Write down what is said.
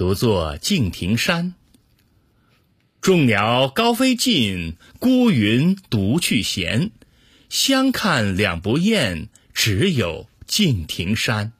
独坐敬亭山。众鸟高飞尽孤云独去闲。相看两不厌只有敬亭山。